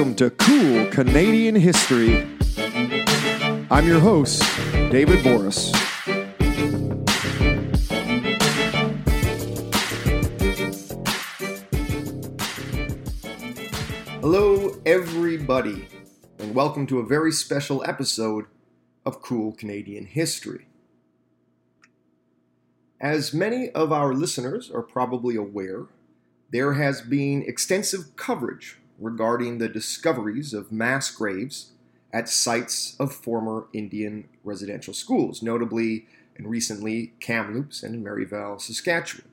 Welcome to Cool Canadian History. I'm your host, David Boris. Hello, everybody, and welcome to a very special episode of Cool Canadian History. As many of our listeners are probably aware, there has been extensive coverage regarding the discoveries of mass graves at sites of former Indian residential schools, notably and recently Kamloops and Marieval, Saskatchewan.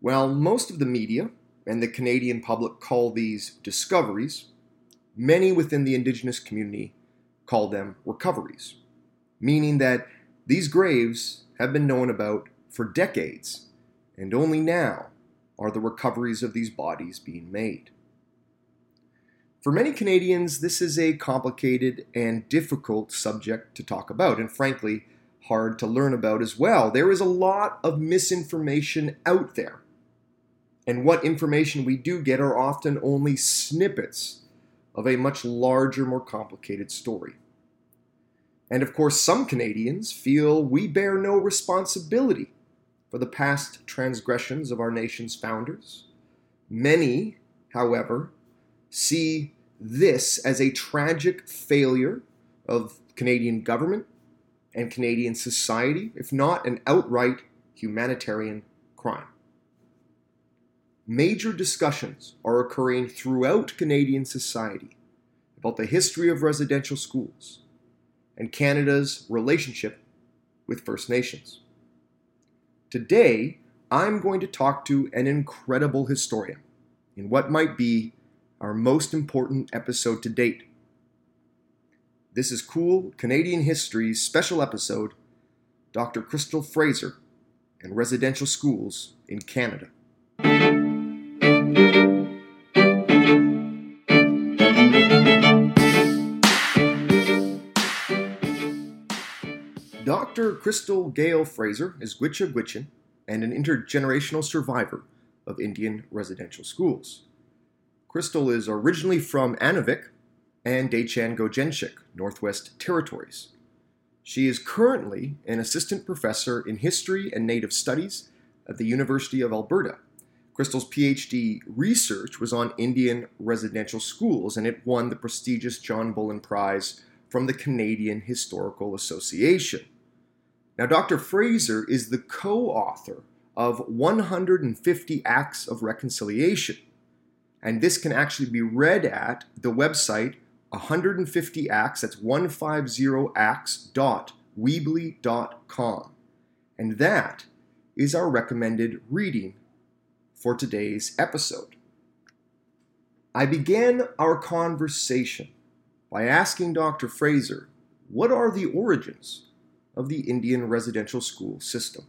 While most of the media and the Canadian public call these discoveries, many within the Indigenous community call them recoveries, meaning that these graves have been known about for decades, and only now are the recoveries of these bodies being made. For many Canadians, this is a complicated and difficult subject to talk about, and frankly, hard to learn about as well. There is a lot of misinformation out there. And what information we do get are often only snippets of a much larger, more complicated story. And of course, some Canadians feel we bear no responsibility for the past transgressions of our nation's founders. Many, however, see this as a tragic failure of Canadian government and Canadian society, if not an outright humanitarian crime. Major discussions are occurring throughout Canadian society about the history of residential schools and Canada's relationship with First Nations. Today, I'm going to talk to an incredible historian in what might be our most important episode to date. This is Cool Canadian History's special episode Dr. Crystal Fraser and Residential Schools in Canada. Dr. Crystal Gail Fraser is Gwich'in Gwich'in and an intergenerational survivor of Indian residential schools. Crystal is originally from Inuvik and Dachan Gojenchik, Northwest Territories. She is currently an assistant professor in history and native studies at the University of Alberta. Crystal's PhD research was on Indian residential schools, and it won the prestigious John Bullen Prize from the Canadian Historical Association. Now, Dr. Fraser is the co author of 150 Acts of Reconciliation, and this can actually be read at the website 150 acts that's 150acts.weebly.com and that is our recommended reading for today's episode. I began our conversation by asking dr fraser what are the origins of the indian residential school system?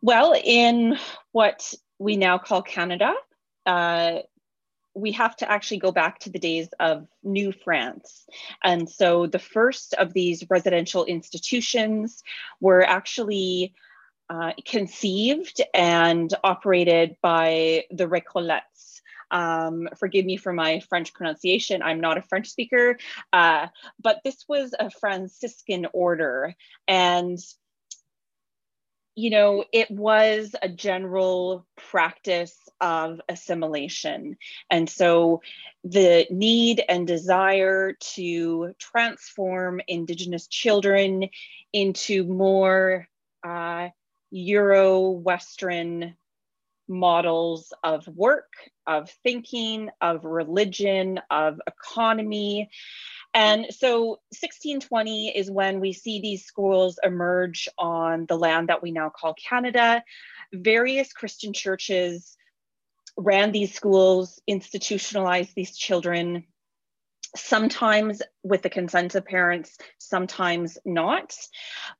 Well in what we now call Canada, uh, we have to actually go back to the days of New France. And so the first of these residential institutions were actually uh, conceived and operated by the Récollets. Um, forgive me for my French pronunciation. I'm not a French speaker, uh, but this was a Franciscan order. And you know, it was a general practice of assimilation. And so the need and desire to transform Indigenous children into more uh, Euro Western models of work, of thinking, of religion, of economy, and so 1620 is when we see these schools emerge on the land that we now call Canada. Various Christian churches ran these schools, institutionalized these children, sometimes with the consent of parents, sometimes not.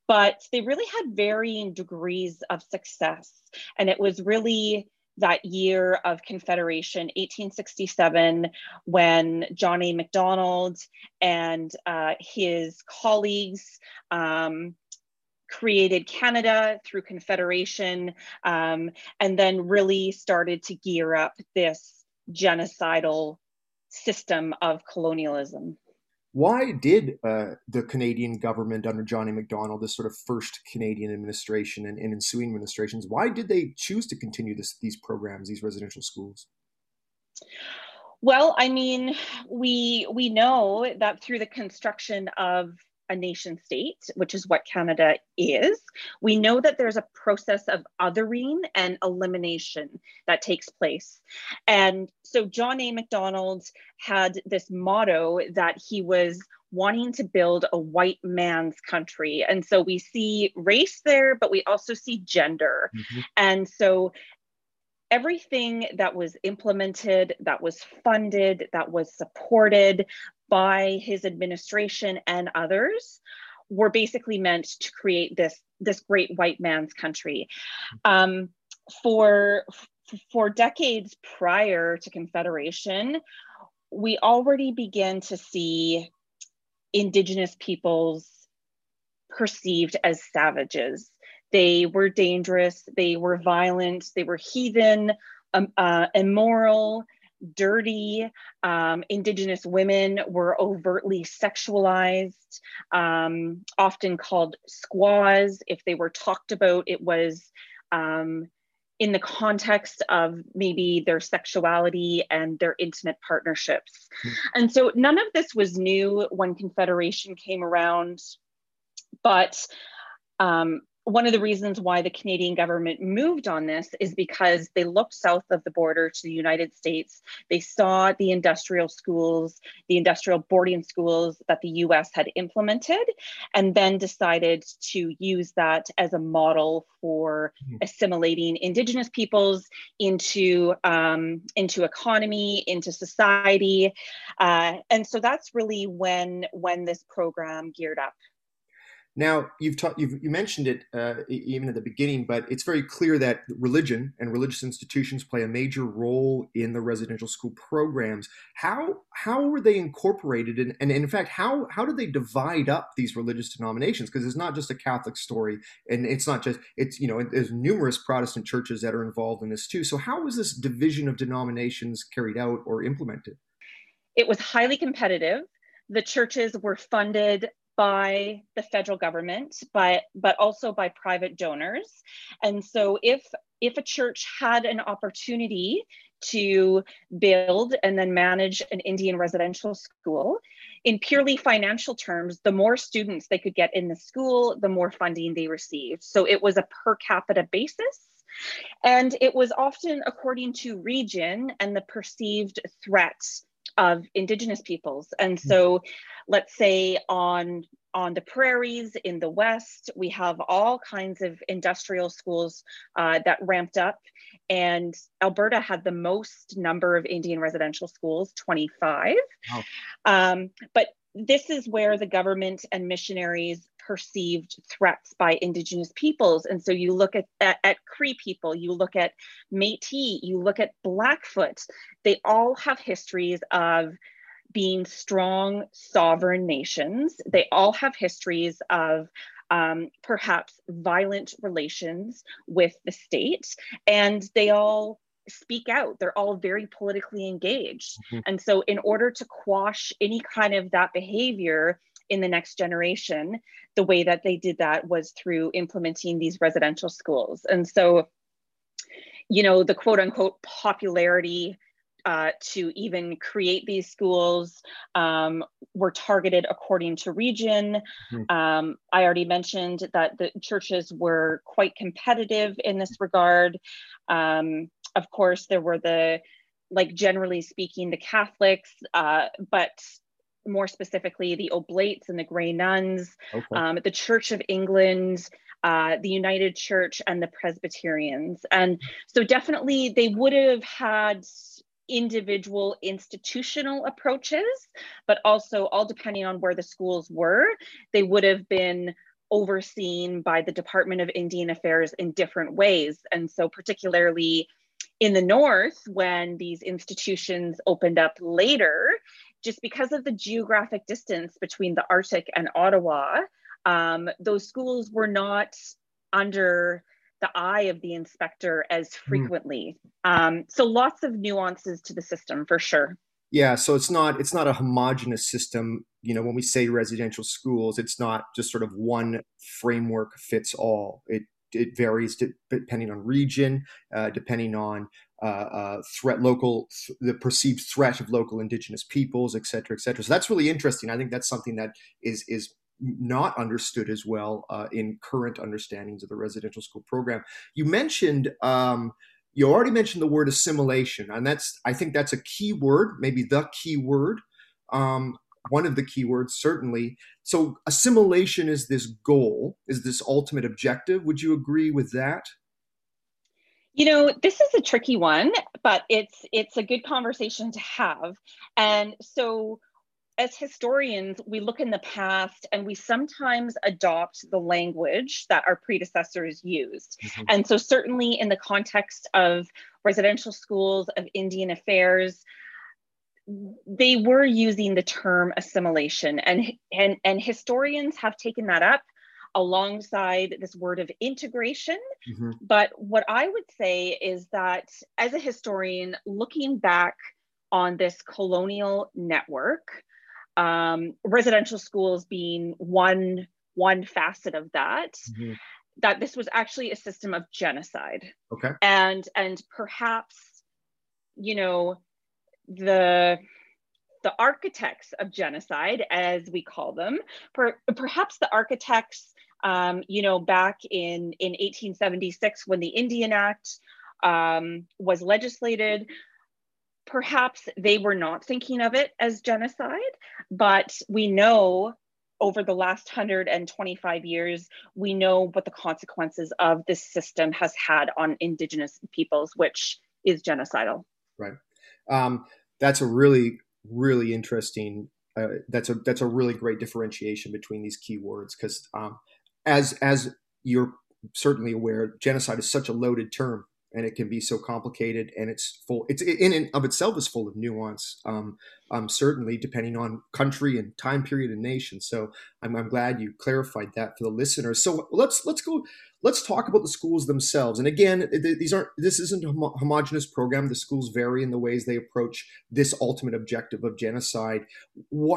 But they really had varying degrees of success. And it was really that year of Confederation, 1867, when John A. Macdonald and uh, his colleagues um, created Canada through Confederation, um, and then really started to gear up this genocidal system of colonialism. Why did uh, the Canadian government under John A. Macdonald, this sort of first Canadian administration and, and ensuing administrations, why did they choose to continue this, these programs, these residential schools? Well, I mean, we we know that through the construction of a nation state, which is what Canada is, we know that there's a process of othering and elimination that takes place. And so John A. Macdonald had this motto that he was wanting to build a white man's country. And so we see race there, but we also see gender. Mm-hmm. And so everything that was implemented, that was funded, that was supported by his administration and others were basically meant to create this this great white man's country. Um, for for decades prior to Confederation, we already began to see Indigenous peoples perceived as savages. They were dangerous, they were violent, they were heathen, um, uh, immoral, dirty. Um, indigenous women were overtly sexualized, um, often called squaws. If they were talked about, it was um, in the context of maybe their sexuality and their intimate partnerships. Mm. And so none of this was new when Confederation came around, but um, one of the reasons why the Canadian government moved on this is because they looked south of the border to the United States. They saw the industrial schools, the industrial boarding schools that the US had implemented, and then decided to use that as a model for mm-hmm. assimilating Indigenous peoples into, um, into economy, into society. Uh, and so that's really when, when this program geared up. Now, you've taught, you've you mentioned it uh, even at the beginning, but it's very clear that religion and religious institutions play a major role in the residential school programs. How how were they incorporated, and, and in fact, how how did they divide up these religious denominations? Because it's not just a Catholic story, and it's not just it's you know there's numerous Protestant churches that are involved in this too. So how was this division of denominations carried out or implemented? It was highly competitive the churches were funded by the federal government, but but also by private donors. And so if if a church had an opportunity to build and then manage an Indian residential school, in purely financial terms, the more students they could get in the school, the more funding they received. So it was a per capita basis. And it was often according to region and the perceived threats of indigenous peoples and hmm. so let's say on on the prairies in the west we have all kinds of industrial schools uh, that ramped up and alberta had the most number of indian residential schools 25 wow. um, but this is where the government and missionaries perceived threats by indigenous peoples. And so you look at, at, at cree people you look at metis you look at blackfoot they all have histories of being strong sovereign nations. They all have histories of um, perhaps violent relations with the state. And they all speak out. They're all very politically engaged. Mm-hmm. And so, in order to quash any kind of that behavior in the next generation, the way that they did that was through implementing these residential schools. And so, you know, the quote unquote popularity uh, to even create these schools um, were targeted according to region. Mm-hmm. Um, I already mentioned that the churches were quite competitive in this regard. Um, of course, there were the, like generally speaking, the Catholics, uh, but more specifically, the Oblates and the Grey Nuns, okay. um, the Church of England, uh, the United Church, and the Presbyterians. And so, definitely, they would have had individual institutional approaches, but also, all depending on where the schools were, they would have been overseen by the Department of Indian Affairs in different ways. And so, particularly, in the North, when these institutions opened up later, just because of the geographic distance between the Arctic and Ottawa, um, those schools were not under the eye of the inspector as hmm. frequently. Mm. Um, so lots of nuances to the system for sure. Yeah, so it's not it's not a homogenous system. You know, when we say residential schools, it's not just sort of one framework fits all. It it varies depending on region, uh, depending on uh, uh, threat, local, th- the perceived threat of local indigenous peoples, et cetera, et cetera. So that's really interesting. I think that's something that is is not understood as well uh, in current understandings of the residential school program. You mentioned. Um, you already mentioned the word assimilation, and that's I think that's a key word, maybe the key word. Um, one of the keywords certainly. So assimilation is this goal is this ultimate objective. Would you agree with that? You know this is a tricky one but it's it's a good conversation to have. And so as historians we look in the past and we sometimes adopt the language that our predecessors used. Mm-hmm. and so certainly in the context of residential schools of indian affairs they were using the term assimilation and, and, and historians have taken that up alongside this word of integration. Mm-hmm. But what I would say is that as a historian, looking back on this colonial network, um, residential schools being one one facet of that, mm-hmm. that this was actually a system of genocide. Okay. And and perhaps, you know, the the architects of genocide, as we call them, per, perhaps the architects, um, you know, back in, in 1876 when the Indian Act um, was legislated, perhaps they were not thinking of it as genocide, but we know over the last 125 years, we know what the consequences of this system has had on Indigenous peoples, which is genocidal. Right. Um, that's a really really interesting. Uh, that's a that's a really great differentiation between these keywords because um, as as you're certainly aware, genocide is such a loaded term and it can be so complicated and it's full it's in and of itself is full of nuance um, um, certainly depending on country and time period and nation. So I'm, I'm glad you clarified that for the listeners. So let's let's go let's talk about the schools themselves. And again these aren't this isn't a homogenous program. The schools vary in the ways they approach this ultimate objective of genocide.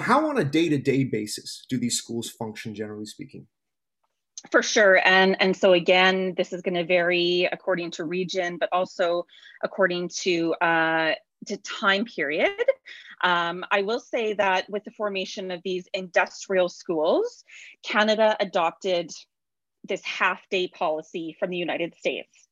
How on a day-to-day basis do these schools function generally speaking for sure. And and so again this is going to vary according to region but also according to uh, to time period. Um, i will say that with the formation of these industrial schools canada adopted this half day policy from the united states.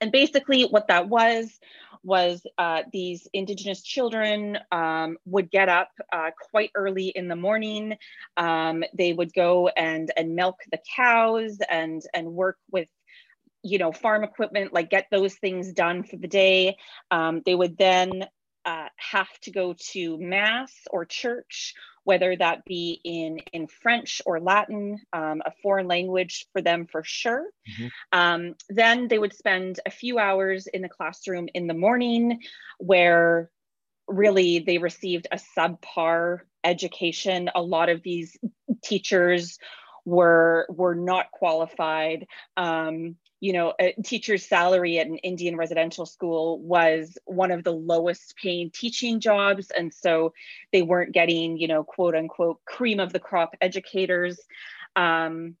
And basically what that was was uh, these indigenous children um, would get up uh, quite early in the morning. Um, they would go and and milk the cows and and work with you know farm equipment like get those things done for the day um, they would then uh, have to go to mass or church whether that be in, in French or Latin, um, a foreign language for them for sure. Mm-hmm. Um, then they would spend a few hours in the classroom in the morning where really they received a subpar education. A lot of these teachers were were not qualified. Um, you know, a teacher's salary at an Indian residential school was one of the lowest paying teaching jobs. And so they weren't getting, you know, quote unquote, cream of the crop educators. Um,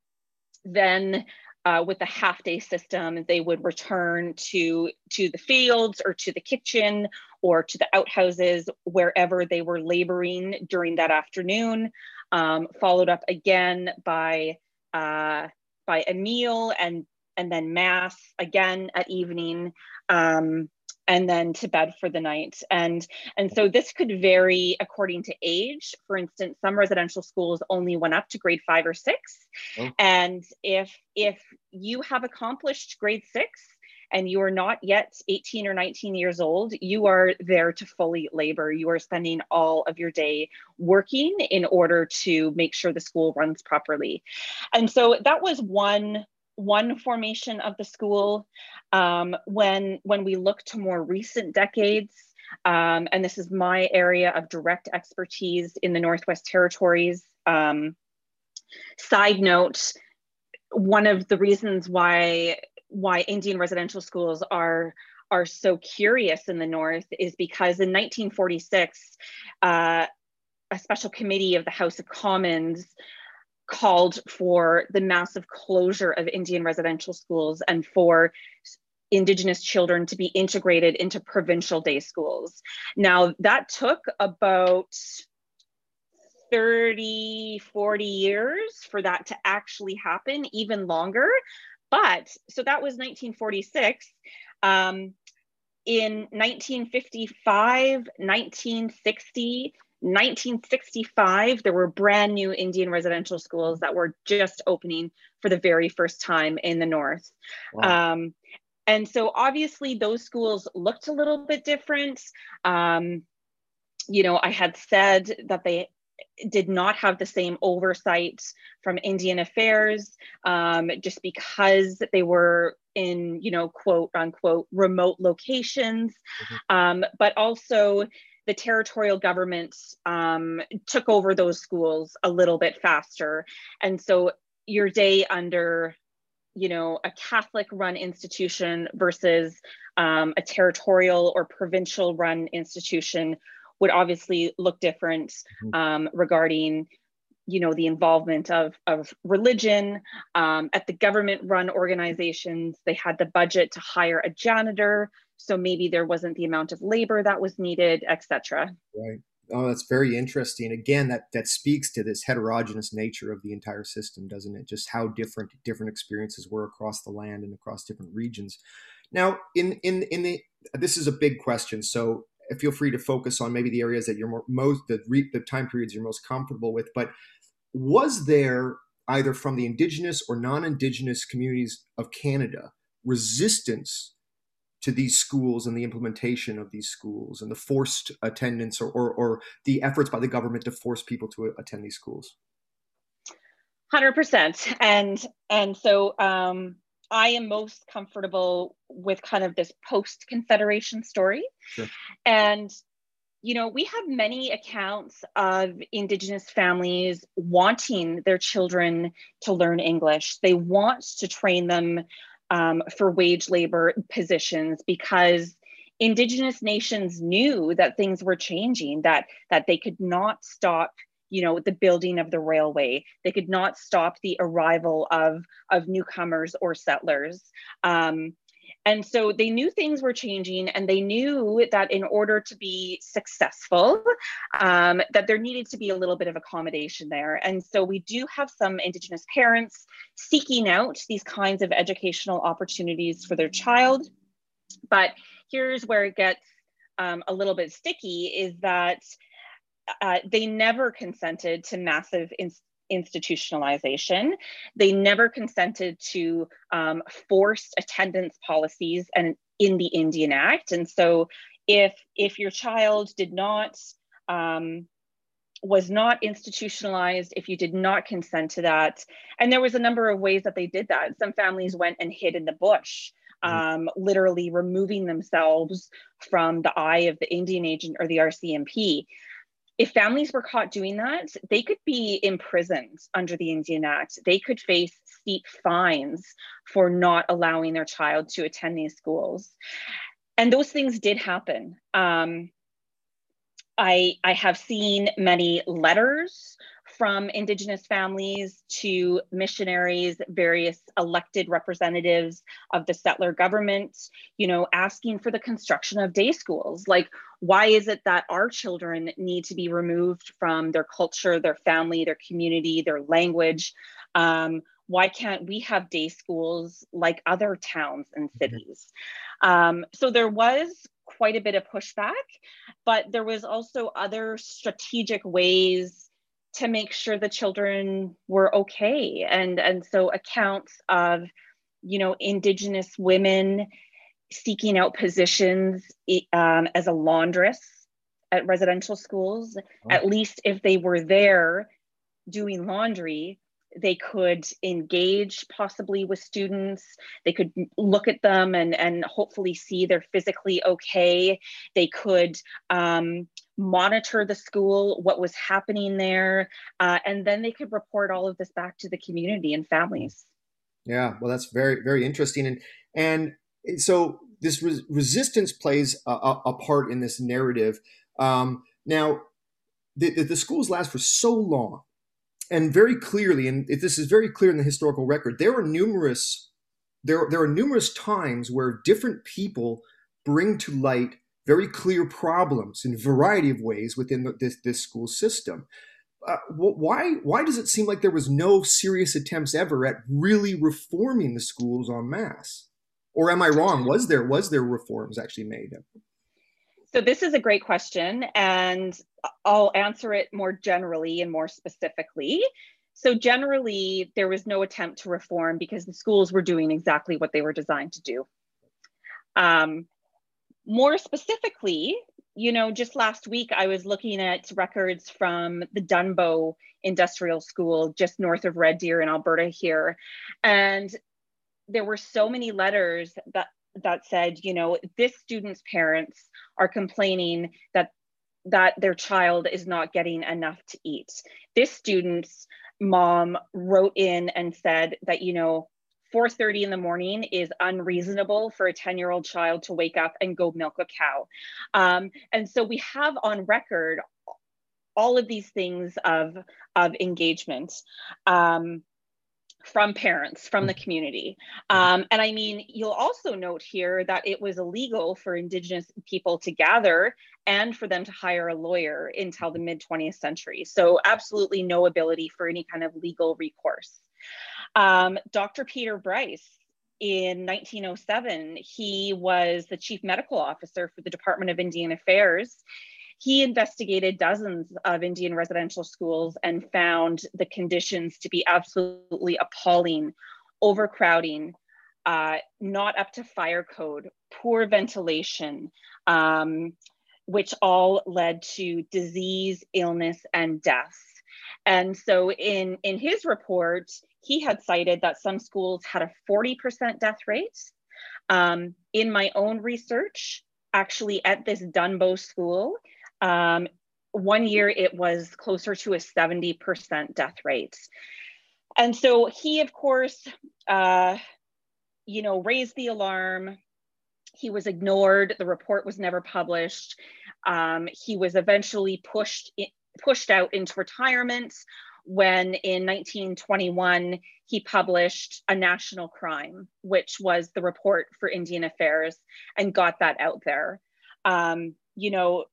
then uh, with the half day system, they would return to, to the fields or to the kitchen or to the outhouses, wherever they were laboring during that afternoon, um, followed up again by, uh, by a meal and and then mass again at evening um, and then to bed for the night and and so this could vary according to age for instance some residential schools only went up to grade five or six oh. and if if you have accomplished grade six and you are not yet 18 or 19 years old, you are there to fully labor. You are spending all of your day working in order to make sure the school runs properly. And so that was one one formation of the school. Um, when, when we look to more recent decades, um, and this is my area of direct expertise in the Northwest Territories. Um, side note, one of the reasons why why Indian residential schools are are so curious in the north is because in 1946 uh, a special committee of the House of Commons called for the massive closure of Indian residential schools and for Indigenous children to be integrated into provincial day schools. Now, that took about 30, 40 years for that to actually happen, even longer. But so that was 1946. Um, in 1955, 1960, 1965, there were brand new Indian residential schools that were just opening for the very first time in the North. Wow. Um, and so obviously those schools looked a little bit different. Um, you know, I had said that they did not have the same oversight from Indian Affairs um, just because they were in, you know, quote unquote, remote locations, mm-hmm. um, but also the territorial governments um, took over those schools a little bit faster. And so your day under you know, a Catholic run institution versus um, a territorial or provincial run institution would obviously look different mm-hmm. um, regarding you know the involvement of, of religion um, at the government run organizations they had the budget to hire a janitor so maybe there wasn't the amount of labor that was needed etc right Oh, that's very interesting. Again, that that speaks to this heterogeneous nature of the entire system, doesn't it? Just how different different experiences were across the land and across different regions. Now, in in in the this is a big question, so feel free to focus on maybe the areas that you're more, most the re, the time periods you're most comfortable with. But was there either from the indigenous or non-indigenous communities of Canada resistance to these schools and the implementation of these schools and the forced attendance or, or, or the efforts by the government to force people to attend these schools? 100% and and so um, i am most comfortable with kind of this post confederation story. Sure. and you know we have many accounts of indigenous families wanting their children to learn english. They want to train them um, for wage labor positions because indigenous nations knew that things were changing that that they could not stop you know the building of the railway. They could not stop the arrival of of newcomers or settlers. Um, and so they knew things were changing and they knew that in order to be successful, um, that there needed to be a little bit of accommodation there. And so we do have some Indigenous parents seeking out these kinds of educational opportunities for their child. But here's where it gets um, a little bit sticky is that uh, they never consented to massive institutionalization. They never consented to um, forced attendance policies and in the Indian Act. And so if if your child did not um, was not institutionalized if you did not consent to that and there was a number of ways that they did that some families went and hid in the bush mm-hmm. um, literally removing themselves from the eye of the indian agent or the rcmp if families were caught doing that, they could be imprisoned under the Indian Act. They could face steep fines for not allowing their child to attend these schools. And those things did happen. Um, I, I have seen many letters from Indigenous families to missionaries, various elected representatives of the settler government, you know, asking for the construction of day schools. Like, why is it that our children need to be removed from their culture, their family, their community, their language? Um, why can't we have day schools like other towns and mm-hmm. cities? Um, so there was quite a bit of pushback, but there was also other strategic ways to make sure the children were okay. And and so accounts of you know indigenous women seeking out positions um, as a laundress at residential schools oh. at least if they were there doing laundry they could engage possibly with students. They could look at them and and hopefully see they're physically okay. They could um, monitor the school, what was happening there, uh, and then they could report all of this back to the community and families. Yeah, well, that's very very interesting, and and so this res- resistance plays a, a, part in this narrative. Um, now, the, the, schools last for so long, and very clearly, and this is very clear in the historical record. There are numerous there there are numerous times where different people bring to light very clear problems in a variety of ways within the, this this school system. Uh, why why does it seem like there was no serious attempts ever at really reforming the schools en masse? Or am I wrong? Was there was there reforms actually made? So this is a great question, and I'll answer it more generally and more specifically. So generally, there was no attempt to reform because the schools were doing exactly what they were designed to do. Um, more specifically, you know, just last week I was looking at records from the Dunbow Industrial School just north of Red Deer in Alberta here. And there were so many letters that that said, you know, this student's parents are complaining that that their child is not getting enough to eat. This student's mom wrote in and said that, you know, 4.30 in the morning is unreasonable for a 10 year old child to wake up and go milk a cow. Um, and so we have on record all of these things of of engagement um, from parents from the community. Um, and i mean you'll also note here that it was illegal for indigenous people to gather and for them to hire a lawyer until the mid 20th century. So absolutely no ability for any kind of legal recourse um, Dr. Peter Bryce, in 1907, he was the chief medical officer for the Department of Indian Affairs. He investigated dozens of Indian residential schools and found the conditions to be absolutely appalling overcrowding, uh, not up to fire code, poor ventilation, um, which all led to disease, illness, and death. And so in, in his report, he had cited that some schools had a 40% death rate. Um, in my own research, actually at this Dunbow school, um, one year it was closer to a 70% death rate. And so he, of course, uh, you know, raised the alarm. He was ignored. The report was never published. Um, he was eventually pushed pushed out into retirement when in 1921 he published A National Crime, which was the report for Indian Affairs, and got that out there. Um, you know,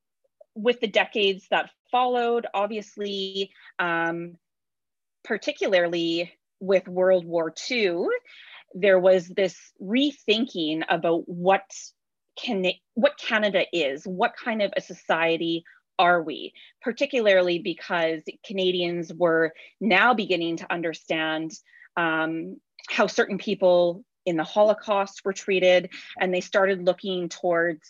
with the decades that followed, obviously, um, particularly with World War II, there was this rethinking about what can what Canada is, what kind of a society are we? Particularly because Canadians were now beginning to understand um, how certain people in the Holocaust were treated, and they started looking towards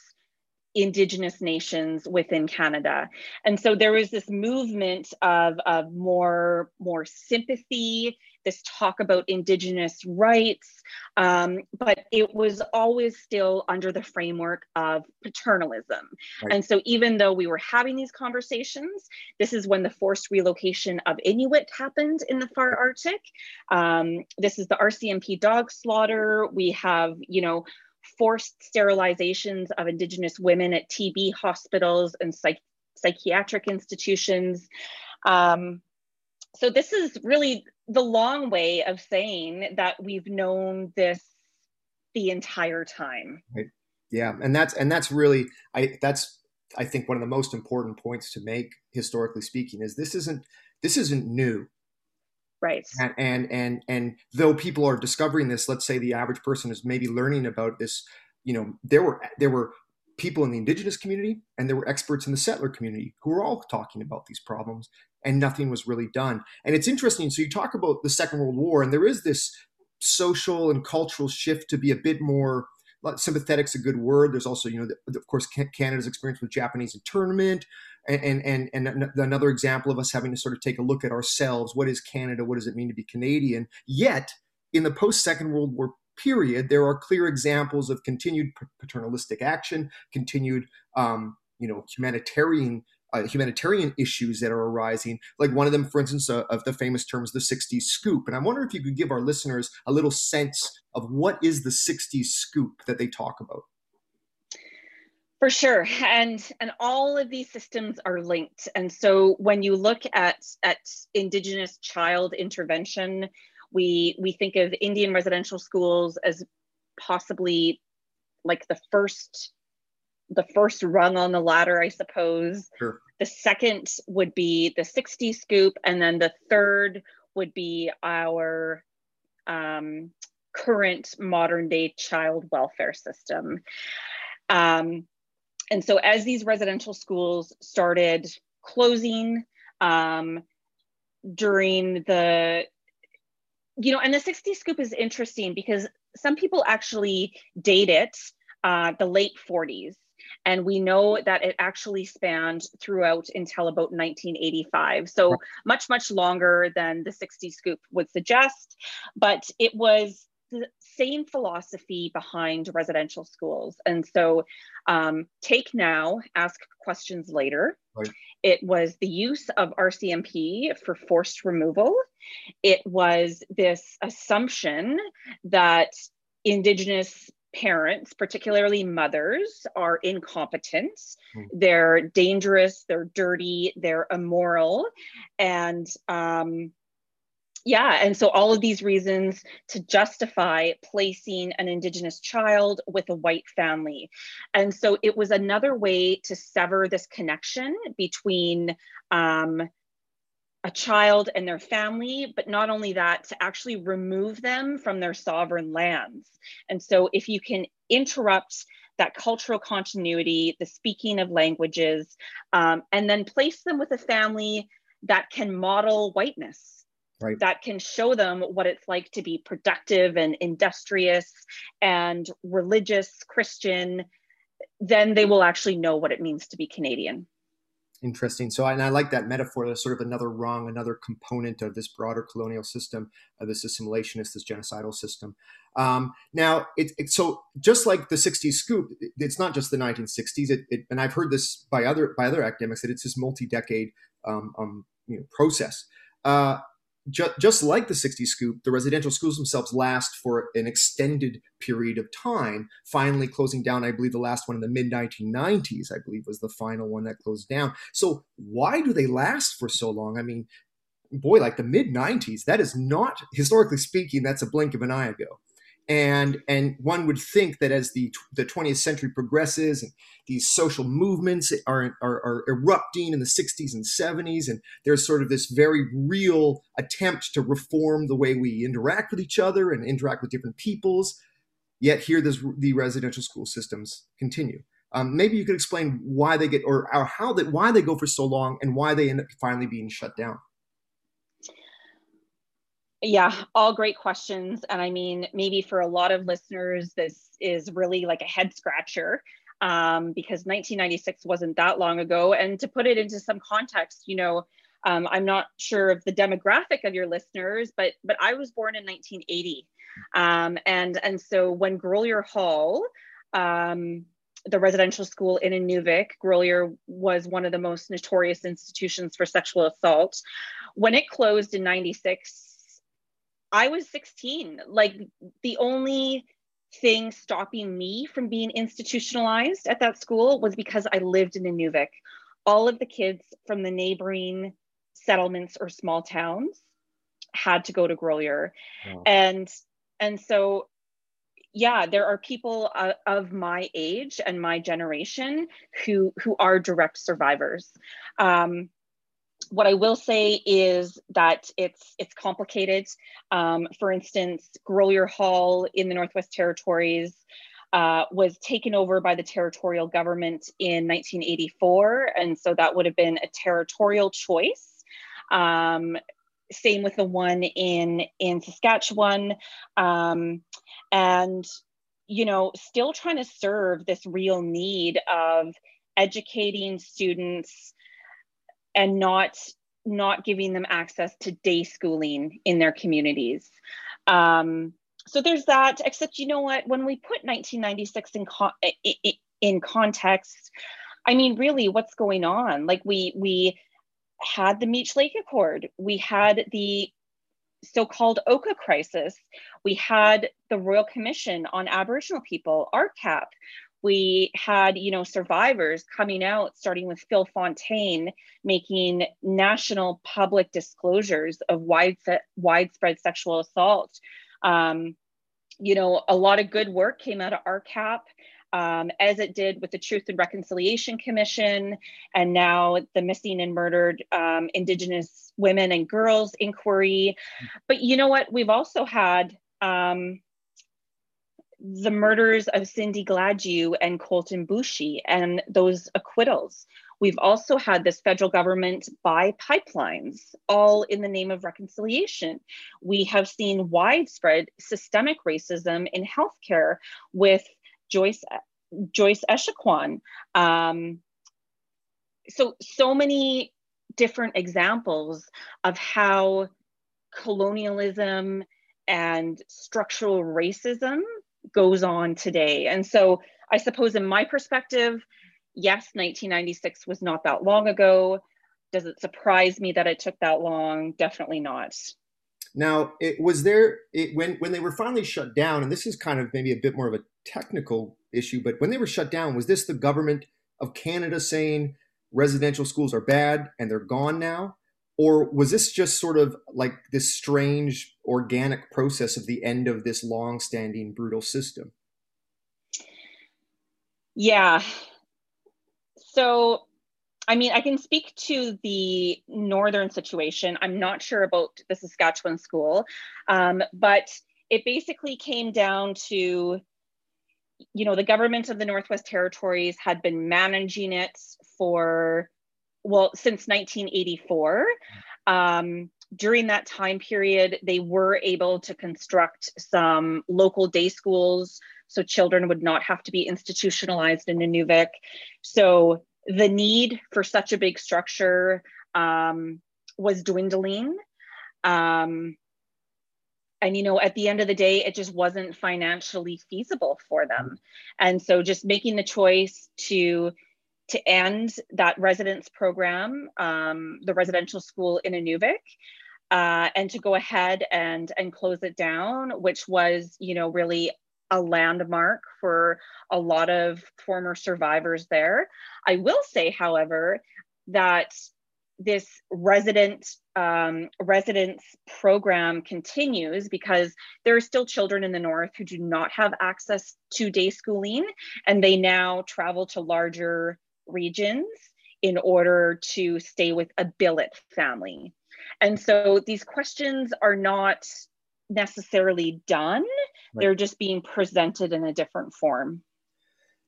indigenous nations within Canada. And so there was this movement of, of more, more sympathy, this talk about indigenous rights, um, but it was always still under the framework of paternalism. Right. And so even though we were having these conversations, this is when the forced relocation of Inuit happened in the far Arctic. Um, this is the RCMP dog slaughter. We have, you know, forced sterilizations of Indigenous women at TB hospitals and psych psychiatric institutions. Um, so this is really the long way of saying that we've known this the entire time. Right. Yeah, and that's and that's really I that's I think one of the most important points to make historically speaking is this isn't this isn't new right and, and and and though people are discovering this let's say the average person is maybe learning about this you know there were there were people in the indigenous community and there were experts in the settler community who were all talking about these problems and nothing was really done. And it's interesting so you talk about the second world war and there is this social and cultural shift to be a bit more sympathetic. sympathetic's a good word. There's also you know the, of course canada's experience with japanese internment and, and and another example of us having to sort of take a look at ourselves. What is canada? What does it mean to be canadian? Yet in the post second world war period there are clear examples of continued paternalistic action continued um, you know humanitarian uh, humanitarian issues that are arising. Like one of them, for instance, uh, of the famous terms, the 60s scoop. And I wonder if you could give our listeners a little sense of what is the 60s scoop that they talk about. For sure, and and all of these systems are linked. And so when you look at at Indigenous child intervention, we we think of Indian residential schools as possibly like the first the first rung on the ladder, I suppose. Sure. The second would be the 60 scoop, and then the third would be our um, current modern day child welfare system. Um, and so as these residential schools started closing um, during the you know and the 60 scoop is interesting because some people actually date it uh, the late 40s and we know that it actually spanned throughout until about 1985 so much much longer than the 60 scoop would suggest but it was the same philosophy behind residential schools. And so um, take now, ask questions later. Right. It was the use of RCMP for forced removal. It was this assumption that Indigenous parents, particularly mothers, are incompetent. Mm. They're dangerous, they're dirty, they're immoral. And um, yeah, and so all of these reasons to justify placing an Indigenous child with a white family. And so it was another way to sever this connection between um, a child and their family, but not only that, to actually remove them from their sovereign lands. And so if you can interrupt that cultural continuity, the speaking of languages, um, and then place them with a family that can model whiteness right. that can show them what it's like to be productive and industrious and religious Christian, then they will actually know what it means to be Canadian. Interesting. So, and I like that metaphor. There's sort of another rung, another component of this broader colonial system, of this assimilationist, this genocidal system. Um, now, it, it, so just like the '60s scoop, it, it's not just the 1960s. It, and I've heard this by other by other academics that it's this multi-decade um, um, you know, process. Uh, ju- just like the 60 scoop, the residential schools themselves last for an extended period of time, finally closing down. I believe the last one in the mid 1990s, I believe, was the final one that closed down. So, why do they last for so long? I mean, boy, like the mid 90s, that is not, historically speaking, that's a blink of an eye ago and and one would think that as the the 20th century progresses and these social movements are, are, are erupting in the 60s and 70s and there's sort of this very real attempt to reform the way we interact with each other and interact with different peoples yet here this, the residential school systems continue. Um, maybe you could explain why they get or, or how that why they go for so long and why they end up finally being shut down yeah, all great questions. And I mean, maybe for a lot of listeners, this is really like a head scratcher um, because 1996 wasn't that long ago. And to put it into some context, you know, um, I'm not sure of the demographic of your listeners, but but I was born in 1980, um, and and so when Grolier Hall, um, the residential school in Inuvik, Grolier was one of the most notorious institutions for sexual assault. When it closed in 96, I was 16. Like the only thing stopping me from being institutionalized at that school was because I lived in Inuvik. All of the kids from the neighboring settlements or small towns had to go to Grolier. And and so yeah, there are people uh, of my age and my generation who who are direct survivors. Um, what I will say is that it's it's complicated. Um, for instance, Grolier Hall in the Northwest Territories uh, was taken over by the territorial government in 1984, and so that would have been a territorial choice. Um, same with the one in in Saskatchewan, um, and you know, still trying to serve this real need of educating students and not not giving them access to day schooling in their communities. Um, so there's that. Except you know what? When we put 1996 in in context, I mean, really, what's going on? Like we we had the Meech Lake Accord, we had the so-called Oka crisis, we had the Royal Commission on Aboriginal People, RCAP. We had, you know, survivors coming out, starting with Phil Fontaine, making national public disclosures of widespread, widespread sexual assault. Um, you know, a lot of good work came out of RCAP um, as it did with the Truth and Reconciliation Commission, and now the Missing and Murdered um, Indigenous Women and Girls Inquiry. But you know what? We've also had um, the murders of Cindy Gladue and Colten Boushie and those acquittals. We've also had this federal government buy pipelines, all in the name of reconciliation. We have seen widespread systemic racism in healthcare with Joyce Joyce Echaquan. Um, so so many different examples of how colonialism and structural racism goes on today. And so I suppose in my perspective, yes, 1996 was not that long ago. Does it surprise me that it took that long? Definitely not. Now, it was there it, when when they were finally shut down, and this is kind of maybe a bit more of a technical issue, but when they were shut down, was this the government of Canada saying residential schools are bad and they're gone now? Or was this just sort of like this strange organic process of the end of this long standing brutal system? Yeah. So I mean, I can speak to the northern situation. I'm not sure about the Saskatchewan school, um, but it basically came down to, you know, the government of the Northwest Territories had been managing it for, well, since 1984. Um, during that time period, they were able to construct some local day schools so children would not have to be institutionalized in Inuvik. So the need for such a big structure um, was dwindling. Um, and you know at the end of the day it just wasn't financially feasible for them and so just making the choice to to end that residence program um, the residential school in Inuvik uh, and to go ahead and and close it down which was you know really a landmark for a lot of former survivors there. I will say, however, that this resident um, residence program continues because there are still children in the north who do not have access to day schooling and they now travel to larger regions in order to stay with a billet family. And so these questions are not necessarily done. Right. they're just being presented in a different form.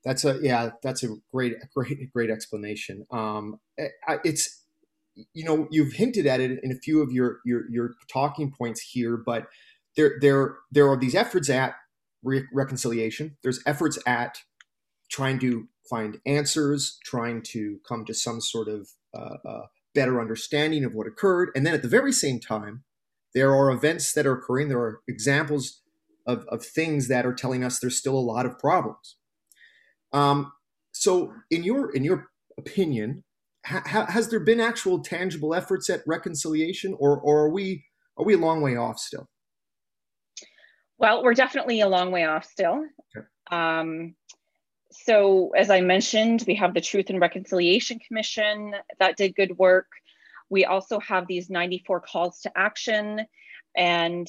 That's a yeah that's a great great great explanation. Um it's you know you've hinted at it in a few of your your your talking points here but there there there are these efforts at re- reconciliation. There's efforts at trying to find answers trying to come to some sort of uh, uh, better understanding of what occurred and then at the very same time there are events that are occurring. There are examples of, of things that are telling us there's still a lot of problems. Um, so, in your in your opinion, ha- has there been actual tangible efforts at reconciliation, or or are we are we a long way off still? Well, we're definitely a long way off still. Okay. Um, so, as I mentioned, we have the Truth and Reconciliation Commission that did good work. We also have these 94 calls to action. And,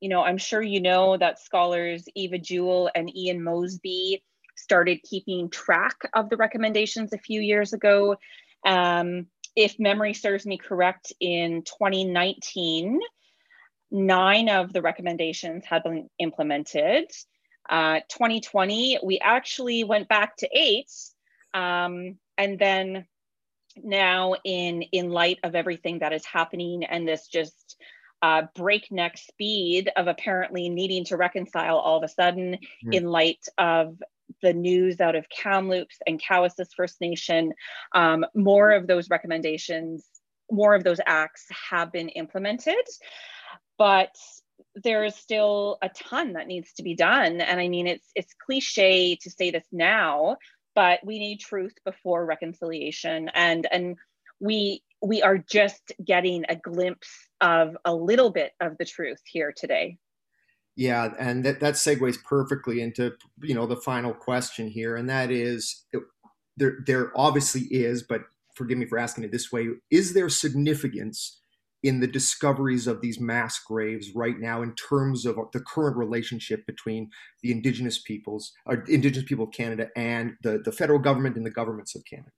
you know, I'm sure you know that scholars Eva Jewell and Ian Mosby started keeping track of the recommendations a few years ago. Um, if memory serves me correct, in 2019, nine of the recommendations had been implemented. Uh, 2020, we actually went back to eight. Um, and then now in in light of everything that is happening and this just uh, breakneck speed of apparently needing to reconcile all of a sudden mm. in light of the news out of Kamloops and Cowessess First Nation, um, more of those recommendations, more of those acts have been implemented, but there is still a ton that needs to be done. And I mean, it's it's cliche to say this now, but we need truth before reconciliation and and we we are just getting a glimpse of a little bit of the truth here today yeah and that, that segues perfectly into you know the final question here and that is there there obviously is but forgive me for asking it this way is there significance in the discoveries of these mass graves right now in terms of the current relationship between the indigenous peoples or indigenous people of canada and the, the federal government and the governments of canada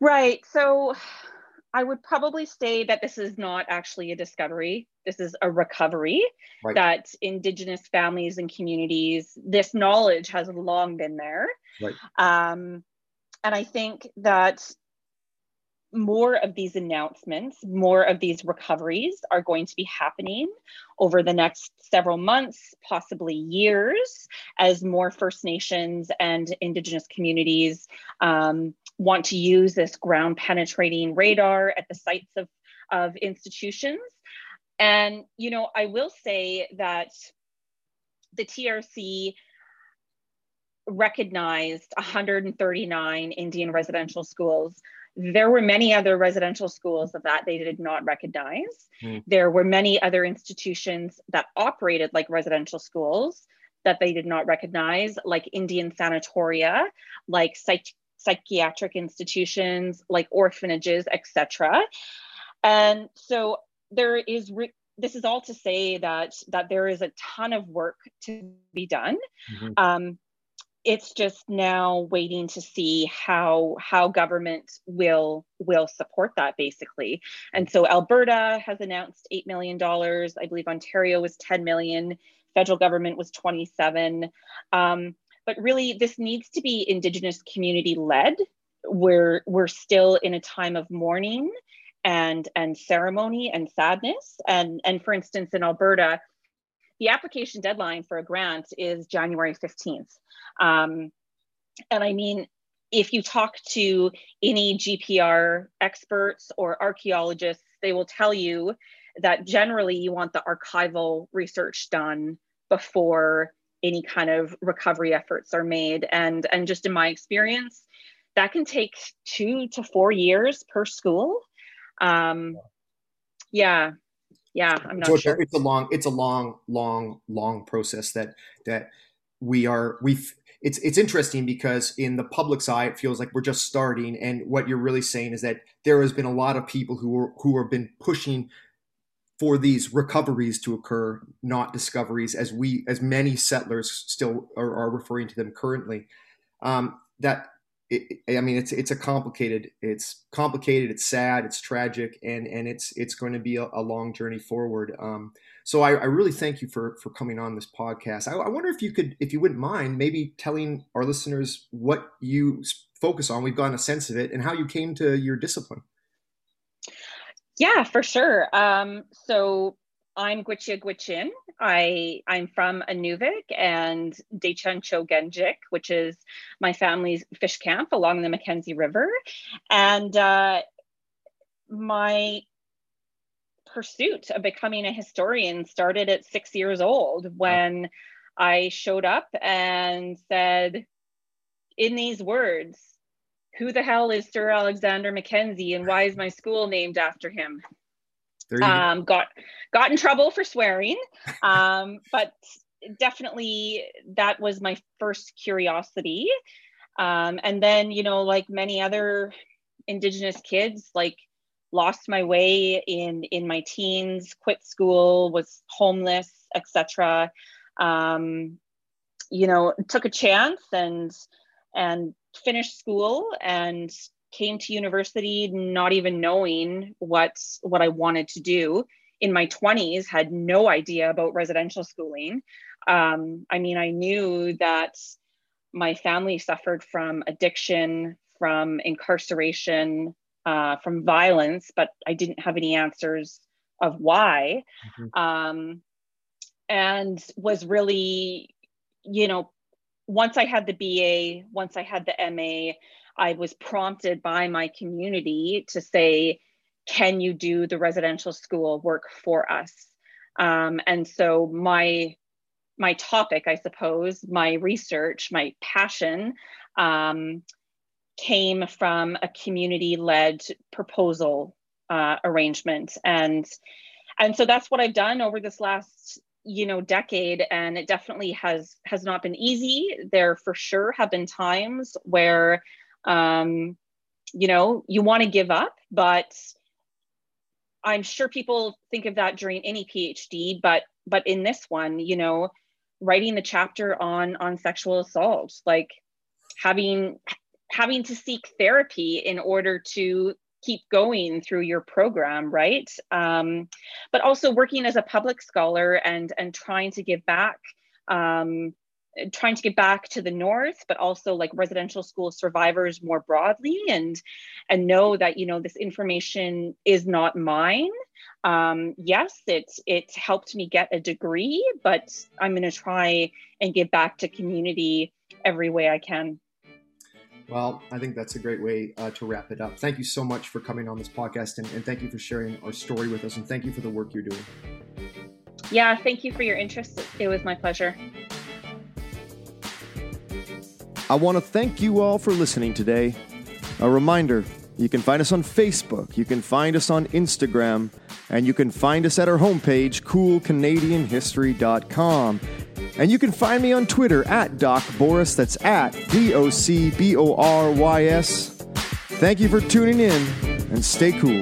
right so i would probably say that this is not actually a discovery this is a recovery right. that indigenous families and communities this knowledge has long been there right. um, and i think that more of these announcements, more of these recoveries are going to be happening over the next several months, possibly years, as more First Nations and Indigenous communities um, want to use this ground penetrating radar at the sites of, of institutions. And, you know, I will say that the TRC recognized 139 Indian residential schools there were many other residential schools of that they did not recognize. Mm. There were many other institutions that operated like residential schools that they did not recognize, like Indian sanatoria, like psych- psychiatric institutions, like orphanages, etc. And so there is re- this is all to say that that there is a ton of work to be done. Mm-hmm. Um, it's just now waiting to see how how government will will support that basically. And so alberta has announced 8 million dollars. I believe ontario was 10 million federal government was 27 um, but really this needs to be indigenous community led we're we're still in a time of mourning and and ceremony and sadness. And and for instance in alberta the application deadline for a grant is January 15th. Um, and I mean, if you talk to any GPR experts or archaeologists, they will tell you that generally you want the archival research done before any kind of recovery efforts are made. And, and just in my experience, that can take two to four years per school. Um, yeah, yeah i'm not so sure. it's a long it's a long long long process that that we are we it's it's interesting because in the public's eye it feels like we're just starting. And what you're really saying is that there has been a lot of people who are who have been pushing for these recoveries to occur not discoveries as we as many settlers still are, are referring to them currently. Um, that it, I mean, it's it's a complicated, it's complicated, it's sad, it's tragic, and and it's it's going to be a, a long journey forward. Um, so I, I, really thank you for for coming on this podcast. I, I, wonder if you could, if you wouldn't mind, maybe telling our listeners what you focus on. We've gotten a sense of it, and how you came to your discipline. Yeah, for sure. Um, so I'm Gwichya Gwich'in. I I'm from Inuvik and Dechuncho Genjik, which is my family's fish camp along the Mackenzie River, and uh, my pursuit of becoming a historian started at six years old when I showed up and said, in these words, who the hell is Sir Alexander Mackenzie and why is my school named after him? Um, got got in trouble for swearing, um, but definitely that was my first curiosity. Um, and then, you know, like many other Indigenous kids, like lost my way in in my teens, quit school, was homeless, etc. Um, you know, took a chance and and finished school and came to university not even knowing what what I wanted to do. In my 20s, had no idea about residential schooling. Um, I mean, I knew that my family suffered from addiction, from incarceration, uh, from violence, but I didn't have any answers of why. Mm-hmm. Um, and was really, you know, once I had the BA, once I had the MA, I was prompted by my community to say, can you do the residential school work for us? Um, and so my my topic, I suppose, my research, my passion um, came from a community-led proposal uh, arrangement, and and so that's what I've done over this last you know decade. And it definitely has has not been easy. There for sure have been times where um you know you want to give up but i'm sure people think of that during any phd but but in this one you know writing the chapter on on sexual assault like having having to seek therapy in order to keep going through your program right? Um, but also working as a public scholar and and trying to give back um, trying to get back to the north but also like residential school survivors more broadly and and know that you know this information is not mine um, yes it it helped me get a degree but i'm going to try and give back to community every way i can well, I think that's a great way uh, to wrap it up. Thank you so much for coming on this podcast and, and thank you for sharing our story with us and thank you for the work you're doing. Yeah, thank you for your interest. It was my pleasure. I want to thank you all for listening today. A reminder you can find us on Facebook, you can find us on Instagram, and you can find us at our homepage, coolcanadianhistory.com. And you can find me on Twitter at Doc Borys. That's at D O C B O R Y S. Thank you for tuning in and stay cool.